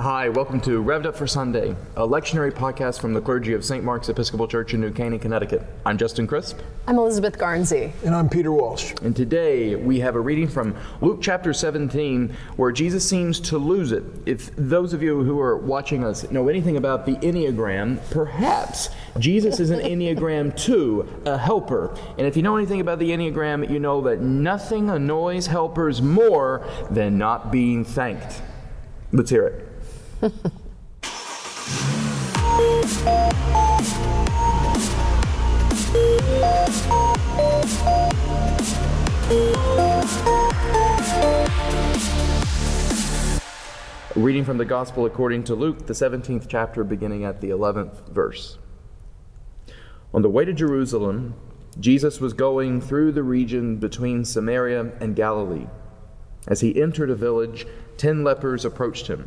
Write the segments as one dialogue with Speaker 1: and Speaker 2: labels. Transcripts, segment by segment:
Speaker 1: Hi, welcome to Revved Up for Sunday, a lectionary podcast from the clergy of St. Mark's Episcopal Church in New Canaan, Connecticut. I'm Justin Crisp.
Speaker 2: I'm Elizabeth Garnsey.
Speaker 3: And I'm Peter Walsh.
Speaker 1: And today we have a reading from Luke chapter 17 where Jesus seems to lose it. If those of you who are watching us know anything about the Enneagram, perhaps Jesus is an Enneagram 2, a helper. And if you know anything about the Enneagram, you know that nothing annoys helpers more than not being thanked. Let's hear it. Reading from the Gospel according to Luke, the 17th chapter, beginning at the 11th verse. On the way to Jerusalem, Jesus was going through the region between Samaria and Galilee. As he entered a village, ten lepers approached him.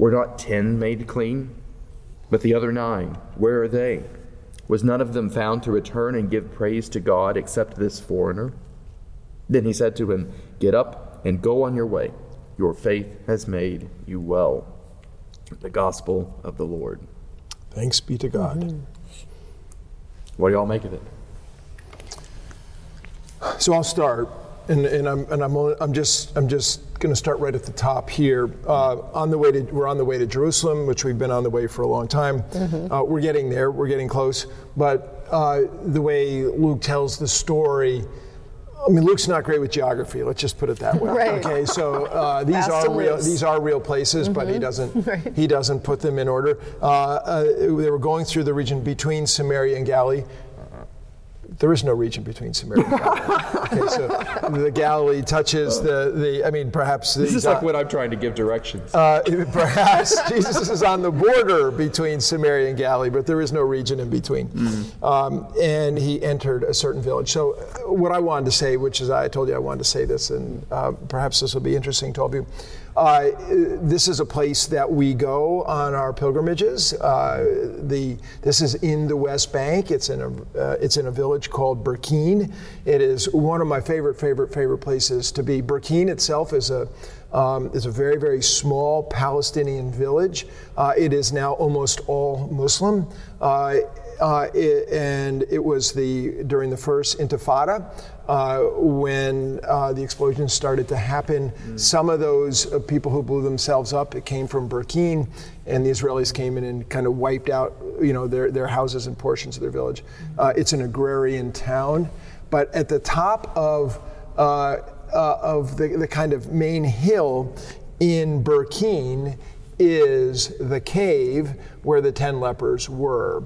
Speaker 1: were not ten made clean? But the other nine, where are they? Was none of them found to return and give praise to God except this foreigner? Then he said to him, Get up and go on your way. Your faith has made you well. The gospel of the Lord.
Speaker 3: Thanks be to God. Mm-hmm.
Speaker 1: What do y'all make of it?
Speaker 3: So I'll start, and, and I'm and I'm I'm just I'm just going to start right at the top here. Uh, on the way to, we're on the way to Jerusalem, which we've been on the way for a long time. Mm-hmm. Uh, we're getting there. We're getting close. But uh, the way Luke tells the story. I mean, Luke's not great with geography. Let's just put it that way.
Speaker 2: right.
Speaker 3: Okay, so uh, these are real. These are real places, mm-hmm. but he mm-hmm. doesn't. Right. He doesn't put them in order. Uh, uh, they were going through the region between Samaria and Galilee. There is no region between Samaria and Galilee. okay, so the Galilee touches the, the I mean, perhaps.
Speaker 1: This is like what I'm trying to give directions.
Speaker 3: Uh, perhaps Jesus is on the border between Samaria and Galilee, but there is no region in between. Mm-hmm. Um, and he entered a certain village. So, uh, what I wanted to say, which is I told you I wanted to say this, and uh, perhaps this will be interesting to all of you. Uh, this is a place that we go on our pilgrimages. Uh, the, this is in the West Bank. It's in a, uh, it's in a village called Burkine. It is one of my favorite, favorite, favorite places to be. Burkine itself is a, um, is a very, very small Palestinian village. Uh, it is now almost all Muslim. Uh, uh, it, and it was the during the first Intifada uh, when uh, the explosions started to happen. Mm. Some of those uh, people who blew themselves up, it came from Burkine, and the Israelis came in and kind of wiped out, you know, their, their houses and portions of their village. Uh, it's an agrarian town, but at the top of uh, uh, of the, the kind of main hill in Burkine is the cave where the ten lepers were.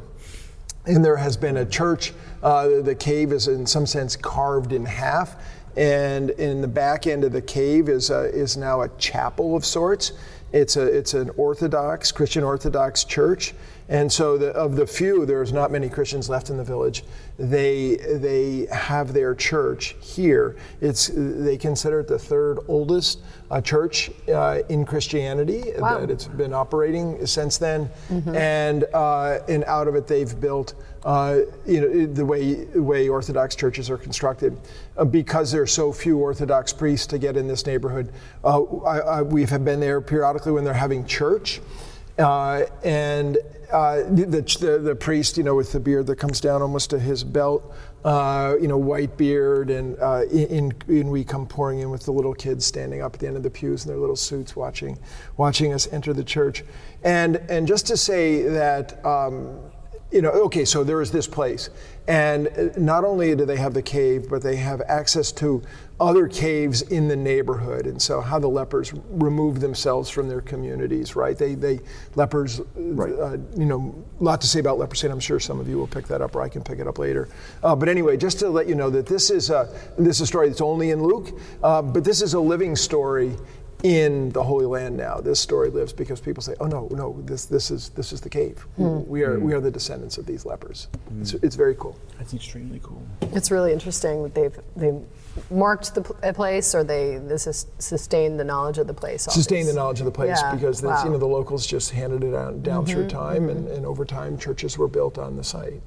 Speaker 3: And there has been a church uh, the cave is, in some sense, carved in half. And in the back end of the cave is, a, is now a chapel of sorts. It's, a, it's an Orthodox, Christian Orthodox church. And so, the, of the few, there's not many Christians left in the village. They they have their church here. It's they consider it the third oldest uh, church uh, in Christianity wow. that it's been operating since then. Mm-hmm. And uh, and out of it, they've built. Uh, you know the way the way Orthodox churches are constructed, uh, because there are so few Orthodox priests to get in this neighborhood. Uh, I, I, we've been there periodically when they're having church, and uh, the, the, the, priest, you know, with the beard that comes down almost to his belt, uh, you know, white beard, and uh, in, in, we come pouring in with the little kids standing up at the end of the pews in their little suits, watching, watching us enter the church, and and just to say that. Um, you know, okay, so there is this place. And not only do they have the cave, but they have access to other caves in the neighborhood. And so, how the lepers remove themselves from their communities, right? They, they lepers, right. Uh, you know, a lot to say about leprosy, and I'm sure some of you will pick that up, or I can pick it up later. Uh, but anyway, just to let you know that this is a, this is a story that's only in Luke, uh, but this is a living story in the Holy Land now. This story lives because people say, "Oh no, no, this this is this is the cave. Hmm. We are we hmm. are the descendants of these lepers." Hmm. It's, it's very cool.
Speaker 1: That's extremely cool.
Speaker 2: It's really interesting that they've they marked the pl- a place or they this is sustained the knowledge of the place. all
Speaker 3: Sustain the knowledge of the place
Speaker 2: Yeah,
Speaker 3: because the, you.
Speaker 2: Mm-hmm,
Speaker 3: know the locals just handed it out down through mm-hmm. time, and, mm-hmm. and over time churches were built on the site.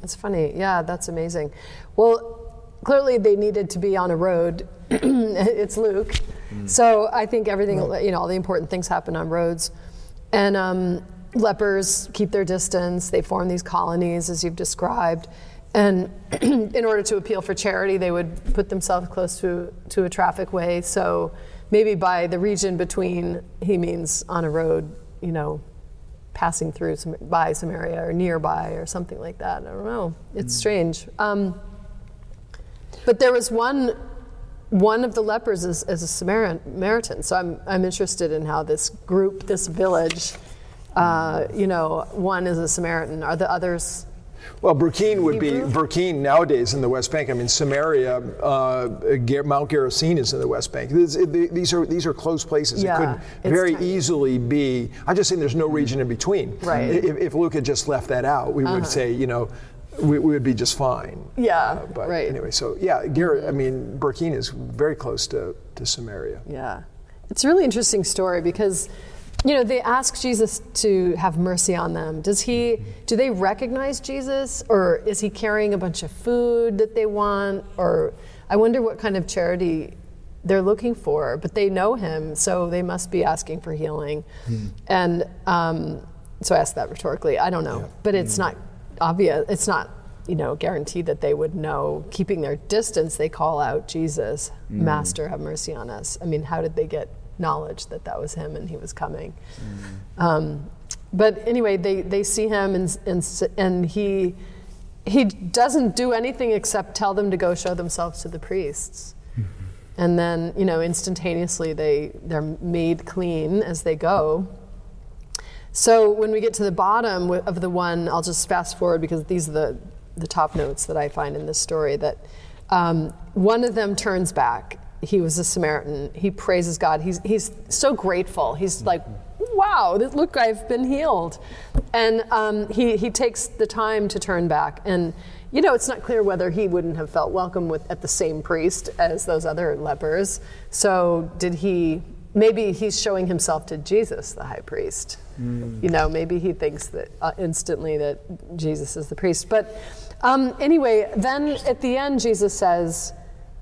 Speaker 2: That's funny. Yeah, that's amazing. Well, clearly they needed to be on a road. it's Luke. So I think everything, you know, all the important things happen on roads. And um, lepers keep their distance. They form these colonies, as you've described. And in order to appeal for charity, they would put themselves close to, to a traffic way. So maybe by the region between, he means on a road, you know, passing through some, by Samaria or nearby or something like that. I don't know. It's strange. Um, but there was one one of the lepers is, is a Samaritan. So I'm I'm interested in how this group, this village, uh, you know, one is a Samaritan. Are the others?
Speaker 3: Well, Burkine would be
Speaker 2: Hebrew?
Speaker 3: Burkine nowadays in the West Bank. I mean, Samaria, uh, Mount Gerizim is in the West Bank. These, these are these are close places.
Speaker 2: Yeah,
Speaker 3: it could very
Speaker 2: tiny.
Speaker 3: easily be. I'm just saying, there's no region in between.
Speaker 2: Right. Uh-huh.
Speaker 3: If, if Luke had just left that out, we would say, you know, we, we would be just fine.
Speaker 2: Yeah,
Speaker 3: Uh, but
Speaker 2: right.
Speaker 3: anyway, so yeah, Ger- I mean, Burkina is very close to, to Samaria.
Speaker 2: Yeah, it's a really interesting story because, you know, they ask Jesus to have mercy on them. Does he? Do they recognize Jesus, or is he carrying a bunch of food that they want? Or I wonder what kind of charity they're looking for. But they know him, so they must be asking for healing. And um, so I asked that rhetorically. I don't know, but it's not obvious. It's not. You know, guaranteed that they would know. Keeping their distance, they call out Jesus, mm. Master, have mercy on us. I mean, how did they get knowledge that that was him and he was coming? Mm. Um, but anyway, they, they see him and, and, and he, he doesn't do anything except tell them to go show themselves to the priests. Mm-hmm. And then, you know, instantaneously they, they're made clean as they go. So when we get to the bottom of the one, I'll just fast forward because these are the, the top notes that I find in this story. That um, one of them turns back. He was a Samaritan. He praises God. He's, he's so grateful. He's like, wow, look, I've been healed. And um, he, he takes the time to turn back. And, you know, it's not clear whether he wouldn't have felt welcome with, at the same priest as those other lepers. So did he maybe he's showing himself to Jesus, the high priest. You know, maybe he thinks that uh, instantly that Jesus is the priest. But um, anyway, then at the end, Jesus says,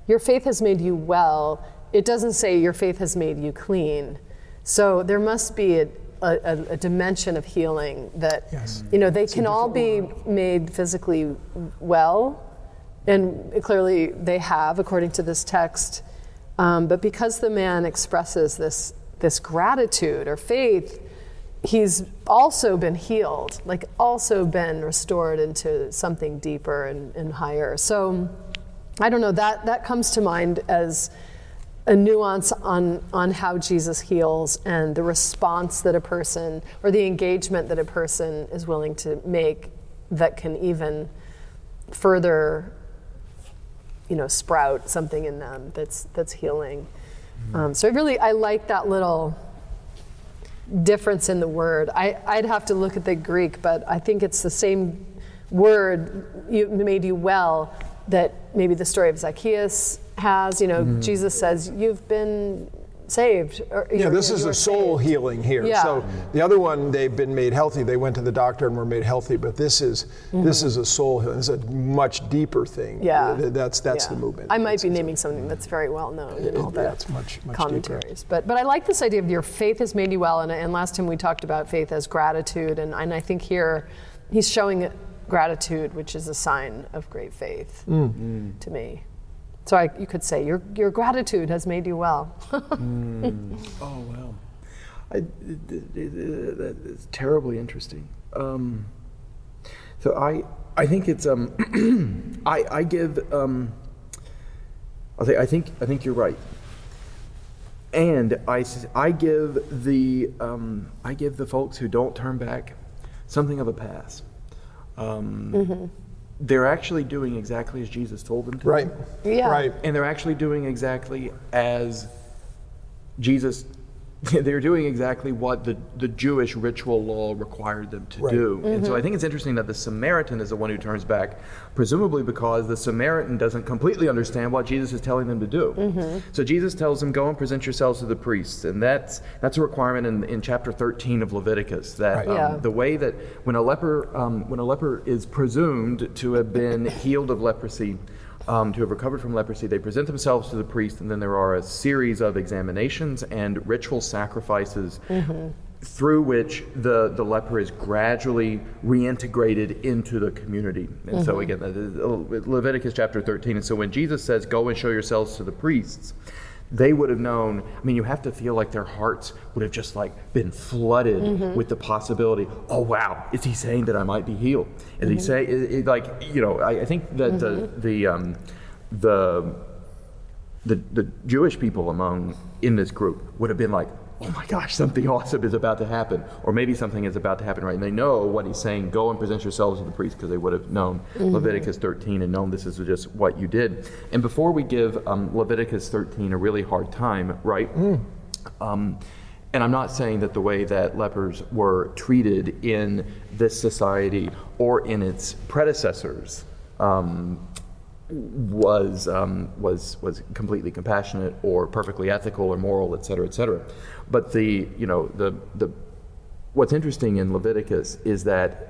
Speaker 2: Your faith has made you well. It doesn't say your faith has made you clean. So there must be a, a, a dimension of healing that,
Speaker 3: Yes.
Speaker 2: you know, they can all be made physically well, and clearly they have, according to this text. Um, but because the man expresses this, this gratitude or faith, he's also been healed, like also been restored into something deeper and, and higher. So I don't know, that, that comes to mind as a nuance on, on how Jesus heals and the response that a person or the engagement that a person is willing to make that can even further you know sprout something in them that's that's healing. Um, so I really i like that little difference in the word. I, i'd have to look at the greek but i think it's the same word you made you well that maybe the story of zacchaeus has. You know jesus says you've been saved or,
Speaker 3: Yeah, this is a soul
Speaker 2: saved."
Speaker 3: healing here.
Speaker 2: Yeah.
Speaker 3: So the other one, they've been made healthy. They went to the doctor and were made healthy. But this is this is a soul healing. Is a much deeper thing.
Speaker 2: Mm-hmm. Yeah.
Speaker 3: That's that's
Speaker 2: Yeah.
Speaker 3: the movement.
Speaker 2: I might
Speaker 3: It's-
Speaker 2: be naming something that's very well known in all the
Speaker 3: yeah, it's much- much deeper.
Speaker 2: commentaries. But but I like this idea of your faith has made you well. And, and last time we talked about faith as gratitude, and, and I think here he's showing gratitude, which is a sign of great faith
Speaker 3: Mm.
Speaker 2: to me. So I, you could say your your gratitude has made you well.
Speaker 1: Oh wow, I, it, it, it, that is terribly interesting. Um, so I I think it's um I I give um I'll say I think I think you're right. And I, I give the um, I give the folks who don't turn back something of a pass. Um, They're actually doing exactly as Jesus told them to. do.
Speaker 3: Right.
Speaker 2: Yeah.
Speaker 3: Right.
Speaker 1: And they're actually doing exactly as Jesus they're doing exactly what the, the Jewish ritual law required them to
Speaker 3: Right.
Speaker 1: do. And so I think it's interesting that the Samaritan is the one who turns back, presumably because the Samaritan doesn't completely understand what Jesus is telling them to do. So Jesus tells them, Go and present yourselves to the priests. And that's, that's a requirement in, in chapter 13 of Leviticus that
Speaker 3: Right.
Speaker 1: um,
Speaker 2: Yeah.
Speaker 1: the way that when a leper um, when a leper is presumed to have been healed of leprosy, um, to have recovered from leprosy, they present themselves to the priest, and then there are a series of examinations and ritual sacrifices. Through which the, the leper is gradually reintegrated into the community. And so, again, Leviticus chapter 13. And so, when Jesus says, Go and show yourselves to the priests, they would have known i mean you have to feel like their hearts would have just like been flooded mm-hmm. with the possibility oh wow is he saying that i might be healed? Is he mm-hmm. say it, it, like you know i, I think that the mm-hmm. the um, the the, the Jewish people among in this group would have been like, oh my gosh, something awesome is about to happen, or maybe something is about to happen, right? And they know what he's saying. Go and present yourselves to the priest because they would have known Leviticus 13 and known this is just what you did. And before we give um, Leviticus 13 a really hard time, right? Um, and I'm not saying that the way that lepers were treated in this society or in its predecessors um, was um, was was completely compassionate or perfectly ethical or moral, et cetera, et cetera. But the you know the the what's interesting in Leviticus is that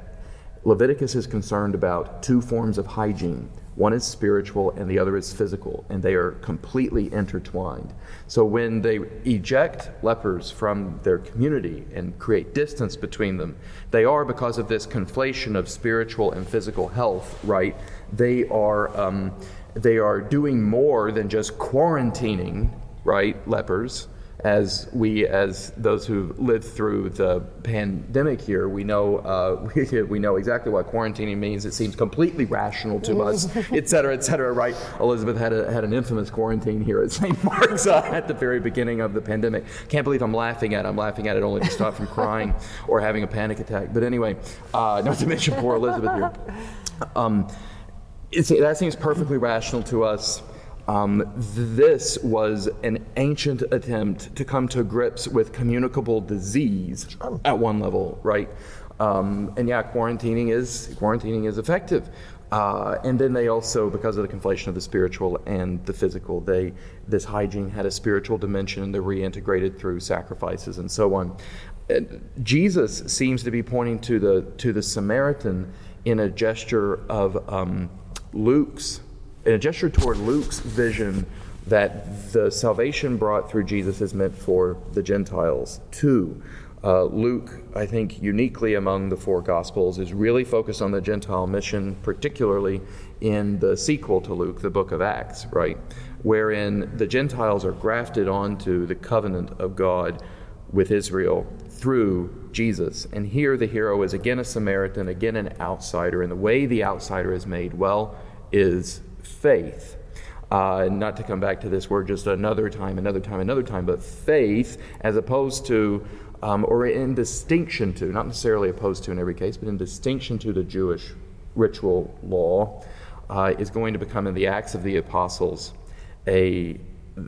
Speaker 1: Leviticus is concerned about two forms of hygiene. One is spiritual and the other is physical, and they are completely intertwined. So when they eject lepers from their community and create distance between them, they are, because of this conflation of spiritual and physical health, right? They are, um, they are doing more than just quarantining, right, lepers as we, as those who've lived through the pandemic here, we know uh, we, we know exactly what quarantining means. It seems completely rational to us, et cetera, et cetera. Right? Elizabeth had a, had an infamous quarantine here at St. Mark's uh, at the very beginning of the pandemic. Can't believe I'm laughing at. it. I'm laughing at it only to stop from crying or having a panic attack. But anyway, uh, not to mention poor Elizabeth here. Um, that seems perfectly rational to us. Um, this was an ancient attempt to come to grips with communicable disease at one level, right? Um, and yeah, quarantining is quarantining is effective. Uh, and then they also, because of the conflation of the spiritual and the physical, they this hygiene had a spiritual dimension, and they're reintegrated through sacrifices and so on. And Jesus seems to be pointing to the to the Samaritan in a gesture of um, Luke's, in a gesture toward Luke's vision that the salvation brought through Jesus is meant for the Gentiles too. Uh, Luke, I think, uniquely among the four Gospels, is really focused on the Gentile mission, particularly in the sequel to Luke, the book of Acts, right? Wherein the Gentiles are grafted onto the covenant of God with Israel through Jesus. And here the hero is again a Samaritan, again an outsider. And the way the outsider is made well is faith. Uh, not to come back to this word just another time, another time, another time, but faith as opposed to, um, or in distinction to, not necessarily opposed to in every case, but in distinction to the Jewish ritual law, uh, is going to become in the Acts of the Apostles a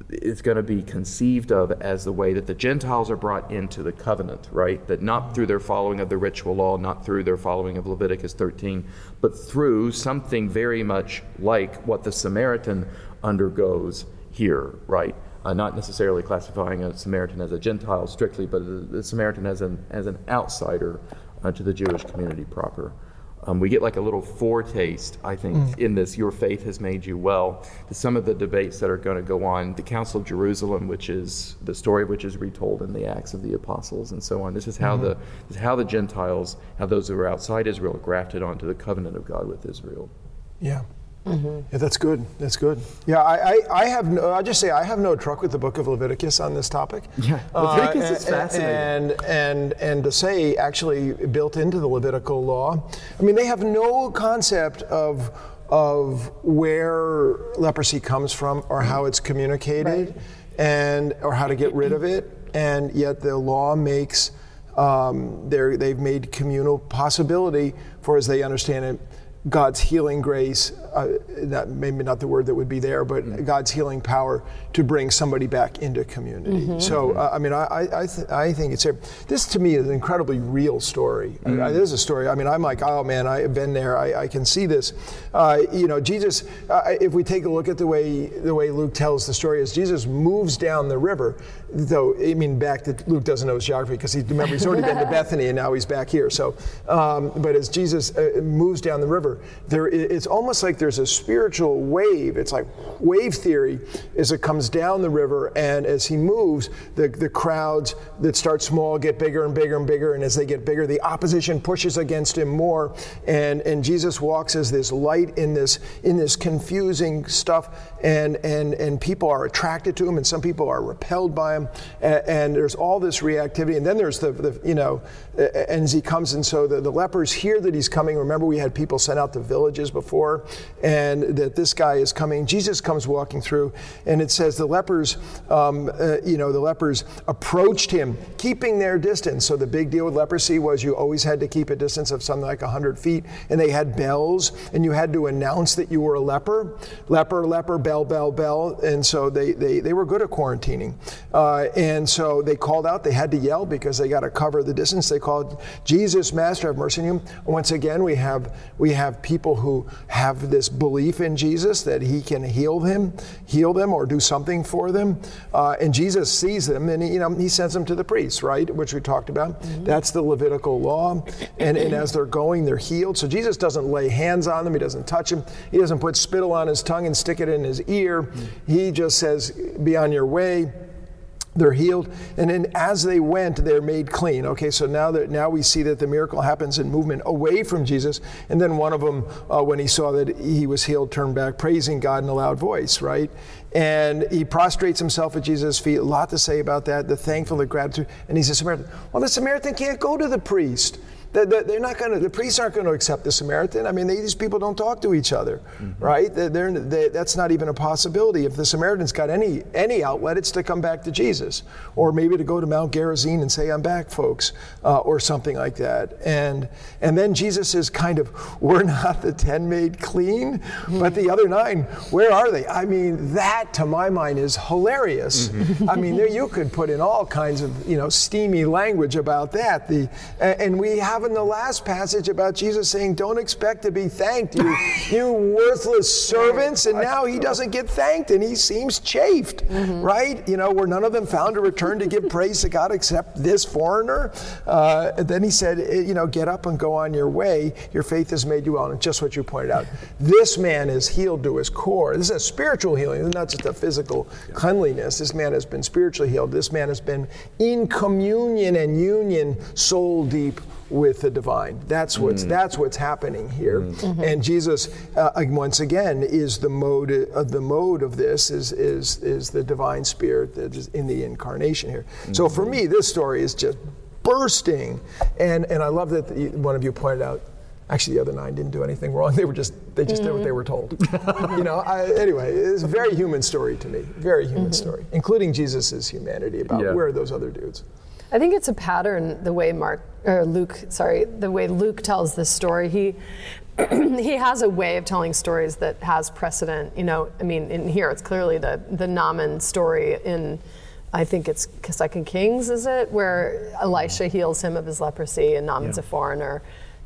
Speaker 1: it's going to be conceived of as the way that the Gentiles are brought into the covenant, right? That not through their following of the ritual law, not through their following of Leviticus 13, but through something very much like what the Samaritan undergoes here, right? Uh, not necessarily classifying a Samaritan as a Gentile strictly, but the Samaritan as an, as an outsider uh, to the Jewish community proper. Um, we get like a little foretaste, I think, in this Your Faith Has Made You Well, to some of the debates that are going to go on. The Council of Jerusalem, which is the story which is retold in the Acts of the Apostles and so on. This is how, the, this is how the Gentiles, how those who are outside Israel, are grafted onto the covenant of God with Israel.
Speaker 3: Yeah. Yeah, that's good. That's good. Yeah, I, I, I have no, I'll just say I have no truck with the book of Leviticus on this topic.
Speaker 1: Yeah, Leviticus is fascinating.
Speaker 3: And, and, and to say actually built into the Levitical law, I mean, they have no concept of, of where leprosy comes from or how it's communicated
Speaker 2: Right.
Speaker 3: and, or how to get rid of it. And yet the law makes, um, they've made communal possibility for, as they understand it, God's healing grace, uh, that maybe not the word that would be there, but mm-hmm. God's healing power to bring somebody back into community. Mm-hmm. So, uh, I mean, I, I, th- I think it's this to me is an incredibly real story. Mm-hmm. I, there's a story. I mean, I'm like, oh man, I've been there. I, I can see this. Uh, you know, Jesus. Uh, if we take a look at the way the way Luke tells the story, is Jesus moves down the river. Though I mean, back that Luke doesn't know his geography because he remember he's already been to Bethany and now he's back here. So, um, but as Jesus uh, moves down the river there, it's almost like there's a spiritual wave. It's like wave theory as it comes down the river, and as he moves, the, the crowds that start small get bigger and bigger and bigger, and as they get bigger, the opposition pushes against him more, and, and Jesus walks as this light in this in this confusing stuff, and and and people are attracted to him, and some people are repelled by him, and, and there's all this reactivity, and then there's the, the you know, and as he comes, and so the, the lepers hear that he's coming. Remember, we had people sent out to villages before, and that this guy is coming. Jesus comes walking through, and it says the lepers, um, uh, you know, the lepers approached him, keeping their distance. So the big deal with leprosy was you always had to keep a distance of something like 100 feet, and they had bells, and you had to announce that you were a leper. Leper, leper, bell, bell, bell. And so they, they, they were good at quarantining. Uh, and so they called out, they had to yell because they got to cover the distance. They called Jesus, Master, have mercy on you. Once again, we have, we have people people who have this belief in Jesus that he can heal them, heal them, or do something for them. Uh, and Jesus sees them, and he, you know he sends them to the priests, right, which we talked about. Mm-hmm. That's the Levitical law. And, and as they're going, they're healed. So Jesus doesn't lay hands on them. He doesn't touch them. He doesn't put spittle on his tongue and stick it in his ear. Mm-hmm. He just says, "Be on your way." They're healed. And then as they went they're made clean. Okay so now that now we see that the miracle happens in movement away from jesus. And then one of them uh, when he saw that he was healed turned back praising god in a loud voice right? And he prostrates himself at jesus' feet. A lot to say about that. The thankful the gratitude. And he's a samaritan. Well the samaritan can't go to the priest they're not going to, the priests aren't going to accept the Samaritan. I mean, they, these people don't talk to each other, mm-hmm. right? They're, they, that's not even a possibility. If the Samaritan's got any, any outlet, it's to come back to Jesus, or maybe to go to Mount Gerizim and say, I'm back, folks, uh, or something like that. And, and then Jesus is kind of, we're not the 10 made clean, mm-hmm. but the other nine, where are they? I mean, that to my mind is hilarious. Mm-hmm. I mean, there, you could put in all kinds of, you know, steamy language about that. The, and we have in the last passage about Jesus saying, Don't expect to be thanked, you, you worthless servants. And now he doesn't get thanked and he seems chafed, mm-hmm. right? You know, were none of them found to return to give praise to God except this foreigner? Uh, then he said, eh, You know, get up and go on your way. Your faith has made you well. And just what you pointed out, this man is healed to his core. This is a spiritual healing, not just a physical cleanliness. This man has been spiritually healed. This man has been in communion and union, soul deep with the divine. That's what's mm. that's what's happening here. Mm. Mm-hmm. And Jesus, uh, once again, is the mode of uh, the mode of this is is is the divine spirit that is in the incarnation here. Mm. So for mm-hmm. me, this story is just bursting, and and I love that the, one of you pointed out. Actually, the other nine didn't do anything wrong. They were just they just mm-hmm. did what they were told. you know. I, anyway, it's a very human story to me. Very human mm-hmm. story, including Jesus's humanity about yeah. where are those other dudes.
Speaker 2: I think it's a pattern the way Mark or Luke, sorry, the way Luke tells this story. He he has a way of telling stories that has precedent. You know, I mean, in here it's clearly the the Naaman story in. I think it's Second Kings, is it, where Elisha heals him of his leprosy, and Naaman's yeah. a foreigner,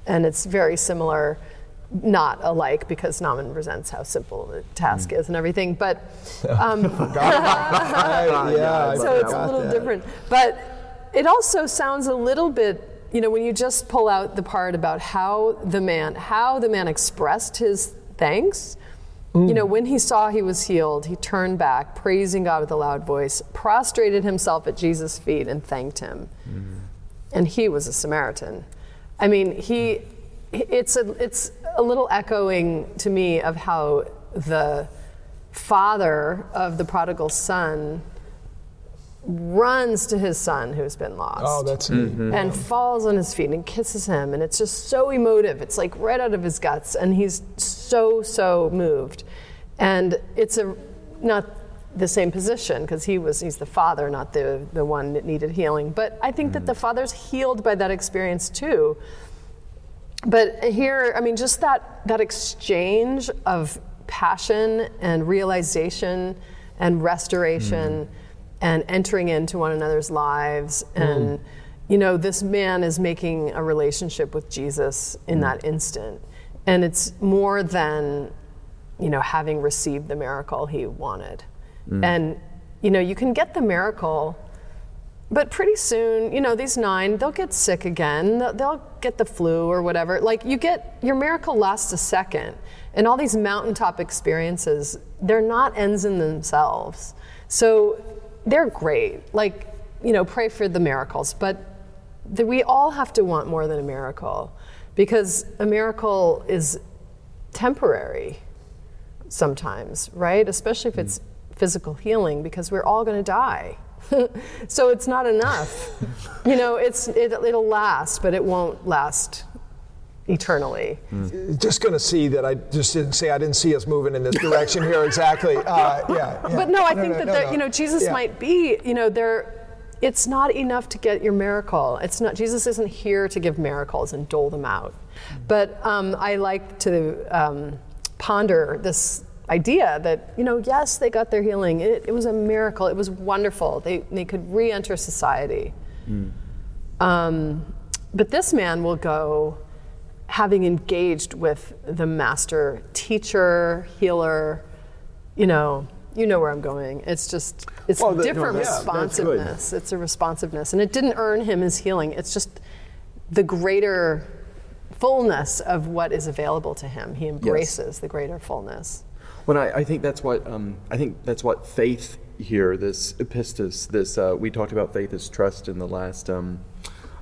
Speaker 2: and it's very similar not alike because Naaman resents how simple the task mm. is and everything. But um, I, yeah, so it's a little that. different. But it also sounds a little bit you know when you just pull out the part about how the man how the man expressed his thanks mm. you know when he saw he was healed he turned back praising god with a loud voice prostrated himself at jesus feet and thanked him mm. and he was a samaritan i mean he it's a it's a little echoing to me of how the father of the prodigal son runs to his son who's been lost.
Speaker 3: Oh, that's mm-hmm.
Speaker 2: And falls on his feet and kisses him. And it's just so emotive. It's like right out of his guts. And he's so, so moved. And it's a not the same position because he was he's the father, not the, the one that needed healing. But I think mm-hmm. that the father's healed by that experience too. but here, I mean, just that that exchange of passion and realization and restoration mm. And entering into one another's lives and. Mm you know, this man is making a relationship with Jesus in mm. that instant. And it's more than, you know, having received the miracle he wanted. Mm. And, you know, you can get the miracle, but pretty soon, you know, these nine, they'll get sick again. They'll, they'll get the flu or whatever. Like, you get, your miracle lasts a second. And all these mountaintop experiences, they're not ends in themselves. So they're great. Like, you know, pray for the miracles. But that we all have to want more than a miracle because a miracle is temporary sometimes, right? Especially if hmm. it's physical healing because we're all going to die. so it's not enough. you know, it's it, it'll last, but it won't last eternally.
Speaker 3: Mm. Just going to see that I just didn't say I didn't see us moving in this direction here exactly. Uh, yeah, yeah,
Speaker 2: But no, I no, think no, that no, you know Jesus yeah. might be you know there it's not enough to get your miracle. It's not Jesus isn't here to give miracles and dole them out. But um, I like to um, ponder this idea that you know, yes, they got their healing. It, it was a miracle. It was wonderful. They they could re-enter society. Mm. Um, but this man will go having engaged with the master teacher, healer, you know, you know where I'm going. It's just it's well, the, different no, responsiveness. It's a responsiveness, and it didn't earn him his healing. It's just the greater fullness of what is available to him. He embraces yes. the greater fullness.
Speaker 1: Well, I, I think that's what um, I think that's what faith here. This epistis. This uh, we talked about faith as trust in the last. Um,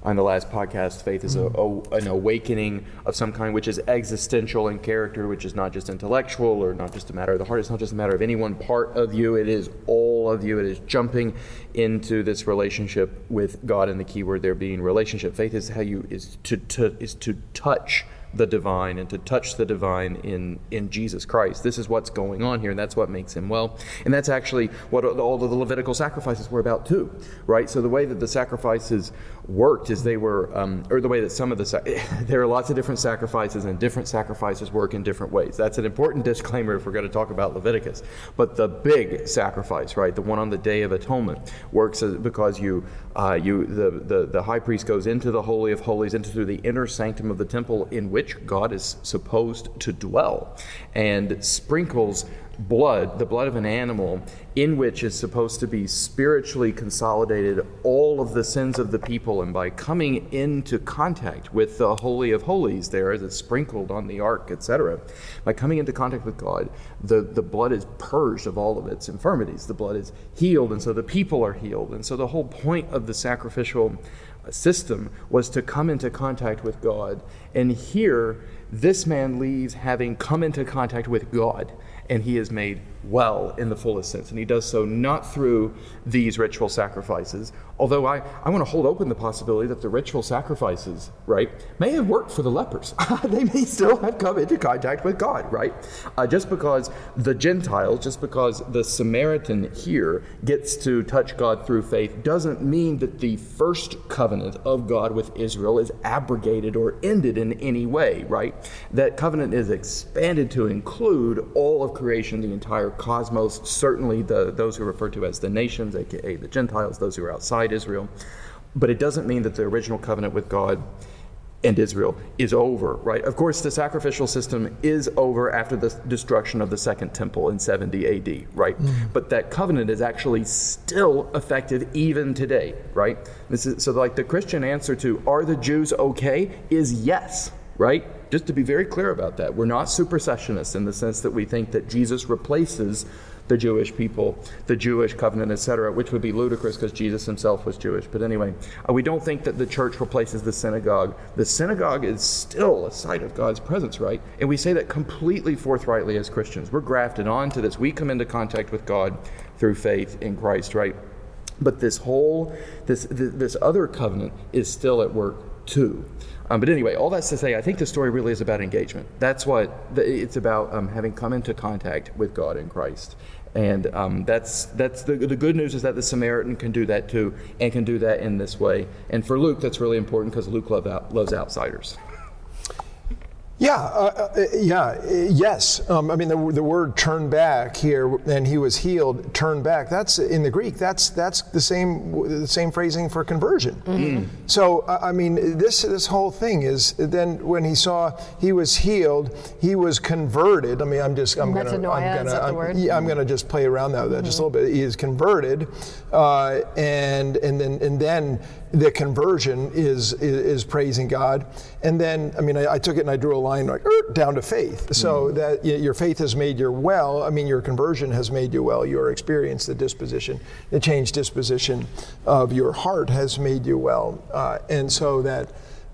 Speaker 1: on the last podcast, faith is a, a, an awakening of some kind, which is existential in character, which is not just intellectual or not just a matter of the heart. It's not just a matter of any one part of you. It is all of you. It is jumping into this relationship with God, and the key word there being relationship. Faith is how you is to, to is to touch the divine and to touch the divine in, in Jesus Christ. This is what's going on here, and that's what makes him well. And that's actually what all of the Levitical sacrifices were about, too, right? So the way that the sacrifices worked is they were, um, or the way that some of the, there are lots of different sacrifices, and different sacrifices work in different ways. That's an important disclaimer if we're going to talk about Leviticus. But the big sacrifice, right, the one on the Day of Atonement, works because you, uh, you the, the, the high priest goes into the Holy of Holies, into through the inner sanctum of the temple in which which God is supposed to dwell, and sprinkles blood, the blood of an animal, in which is supposed to be spiritually consolidated all of the sins of the people. And by coming into contact with the Holy of Holies, there as it's sprinkled on the ark, etc., by coming into contact with God, the, the blood is purged of all of its infirmities. The blood is healed, and so the people are healed. And so the whole point of the sacrificial system was to come into contact with God. And here, this man leaves having come into contact with God and he is made well in the fullest sense. And he does so not through these ritual sacrifices, although I, I want to hold open the possibility that the ritual sacrifices, right, may have worked for the lepers. they may still have come into contact with God, right? Uh, just because the Gentiles, just because the Samaritan here gets to touch God through faith, doesn't mean that the first covenant of God with Israel is abrogated or ended in any way, right? That covenant is expanded to include all of creation, the entire cosmos, certainly the, those who are referred to as the nations, aka the Gentiles, those who are outside Israel. But it doesn't mean that the original covenant with God and Israel is over, right? Of course, the sacrificial system is over after the destruction of the second temple in 70 AD, right? Mm. But that covenant is actually still effective even today, right? This is, so, like, the Christian answer to are the Jews okay is yes, right? Just to be very clear about that, we're not supersessionists in the sense that we think that Jesus replaces the Jewish people, the Jewish covenant, etc., which would be ludicrous because Jesus himself was Jewish. But anyway, uh, we don't think that the church replaces the synagogue. The synagogue is still a site of God's presence, right? And we say that completely forthrightly as Christians. We're grafted onto this. We come into contact with God through faith in Christ, right? But this whole, this, this other covenant is still at work too. Um, but anyway, all that's to say, I think the story really is about engagement. That's what the, it's about um, having come into contact with God in Christ. And um, that's, that's the, the good news is that the Samaritan can do that too, and can do that in this way. And for Luke, that's really important because Luke love out, loves outsiders.
Speaker 3: Yeah, uh, uh, yeah, uh, yes. Um, I mean, the, the word "turn back" here, and he was healed. Turn back. That's in the Greek. That's that's the same the same phrasing for conversion. Mm-hmm. So I mean, this this whole thing is then when he saw he was healed, he was converted. I mean, I'm just I'm
Speaker 2: gonna I'm gonna
Speaker 3: I'm, yeah, I'm gonna just play around that mm-hmm. just a little bit. He is converted, uh, and and then and then the conversion is, is, is praising God. And then, I mean, I, I, took it and I drew a line like er, down to faith. So mm. that your faith has made you well. I mean, your conversion has made you well. Your experience, the disposition, the changed disposition of your heart has made you well. Uh, and so that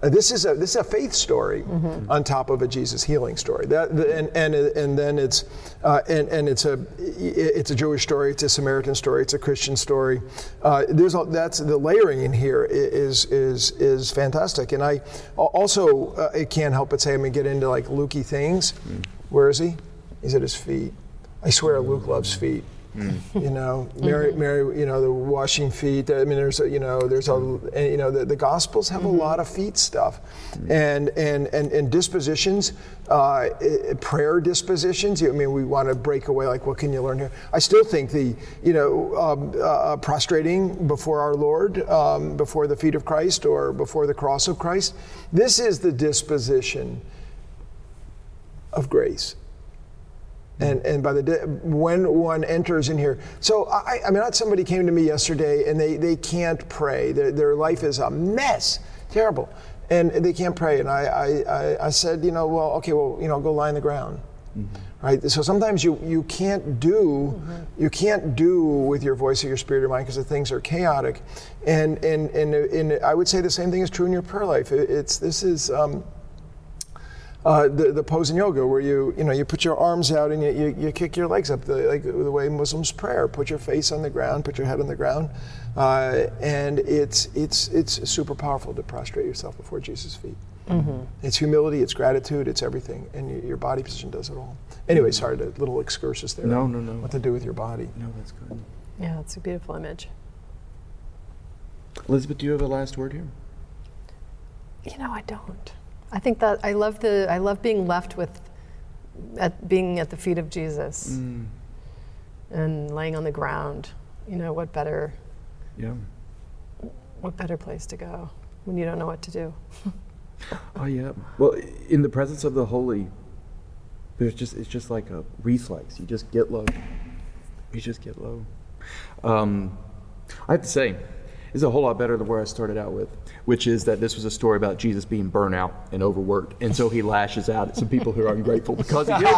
Speaker 3: this is a this is a faith story mm-hmm. on top of a Jesus healing story. That and and and then it's uh, and and it's a it's a Jewish story. It's a Samaritan story. It's a Christian story. Uh, there's a, that's the layering in here is is is fantastic. And I also uh, it can't help but say I'm gonna get into like Lukey things. Mm. Where is he? He's at his feet. I swear Luke loves feet. Mm. You know, Mary, mm-hmm. Mary, you know, the washing feet. I mean, there's, a, you know, there's a, you know, the, the Gospels have mm-hmm. a lot of feet stuff, mm-hmm. and and and and dispositions, uh, prayer dispositions. I mean, we want to break away. Like, what can you learn here? I still think the, you know, um, uh, prostrating before our Lord, um, before the feet of Christ, or before the cross of Christ. This is the disposition of grace and and by the day, when one enters in here. So I, I mean not somebody came to me yesterday and they they can't pray. Their, their life is a mess. Terrible. And they can't pray. And I, I, I said you know well okay well you know go lie on the ground. Mm-hmm. right? So sometimes you you can't do mm-hmm. you can't do with your voice or your spirit or mind because the things are chaotic. And and, and and I would say the same thing is true in your prayer life. It's this is um, uh, the, the pose in yoga where you you know you put your arms out and you, you, you kick your legs up the, like the way Muslims prayer. Put your face on the ground, put your head on the ground, uh, and it's it's it's super powerful to prostrate yourself before Jesus' feet. Mm-hmm. It's humility, it's gratitude, it's everything, and you, your body position does it all. Anyway, mm-hmm. sorry, a little excursus there.
Speaker 1: No, no, no.
Speaker 3: What to do with your body?
Speaker 1: No, that's good.
Speaker 2: Yeah, it's a beautiful image.
Speaker 1: Elizabeth, do you have a last word here?
Speaker 2: You know, I don't. I think that I love the I love being left with at being at the feet of Jesus mm. and laying on the ground. You know, what better
Speaker 1: Yeah.
Speaker 2: What better place to go when you don't know what to do?
Speaker 1: oh yeah. Well, in the presence of the holy there's just it's just like a reflex. You just get low. You just get low. Um, I have to say, it's a whole lot better than where I started out with, which is that this was a story about Jesus being burnt out and overworked, and so he lashes out at some people who are ungrateful because he is.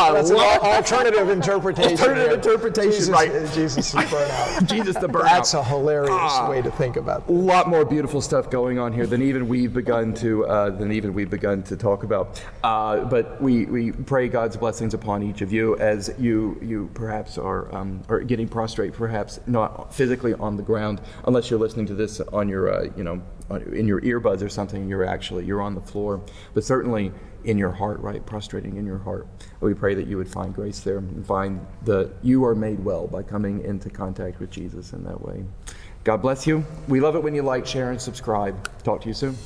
Speaker 3: Uh, That's an alternative interpretation.
Speaker 1: Alternative interpretation,
Speaker 3: Jesus,
Speaker 1: right?
Speaker 3: Jesus is burnt out.
Speaker 1: Jesus the burnout.
Speaker 3: That's a hilarious uh, way to think about. It.
Speaker 1: A lot more beautiful stuff going on here than even we've begun to uh, than even we've begun to talk about. Uh, but we, we pray God's blessings upon each of you as you you perhaps are um, are getting prostrate, perhaps not physically on the ground, unless you're listening to this on your, uh, you know, in your earbuds or something, you're actually you're on the floor, but certainly in your heart, right, prostrating in your heart. We pray that you would find grace there and find that you are made well by coming into contact with Jesus in that way. God bless you. We love it when you like, share, and subscribe. Talk to you soon.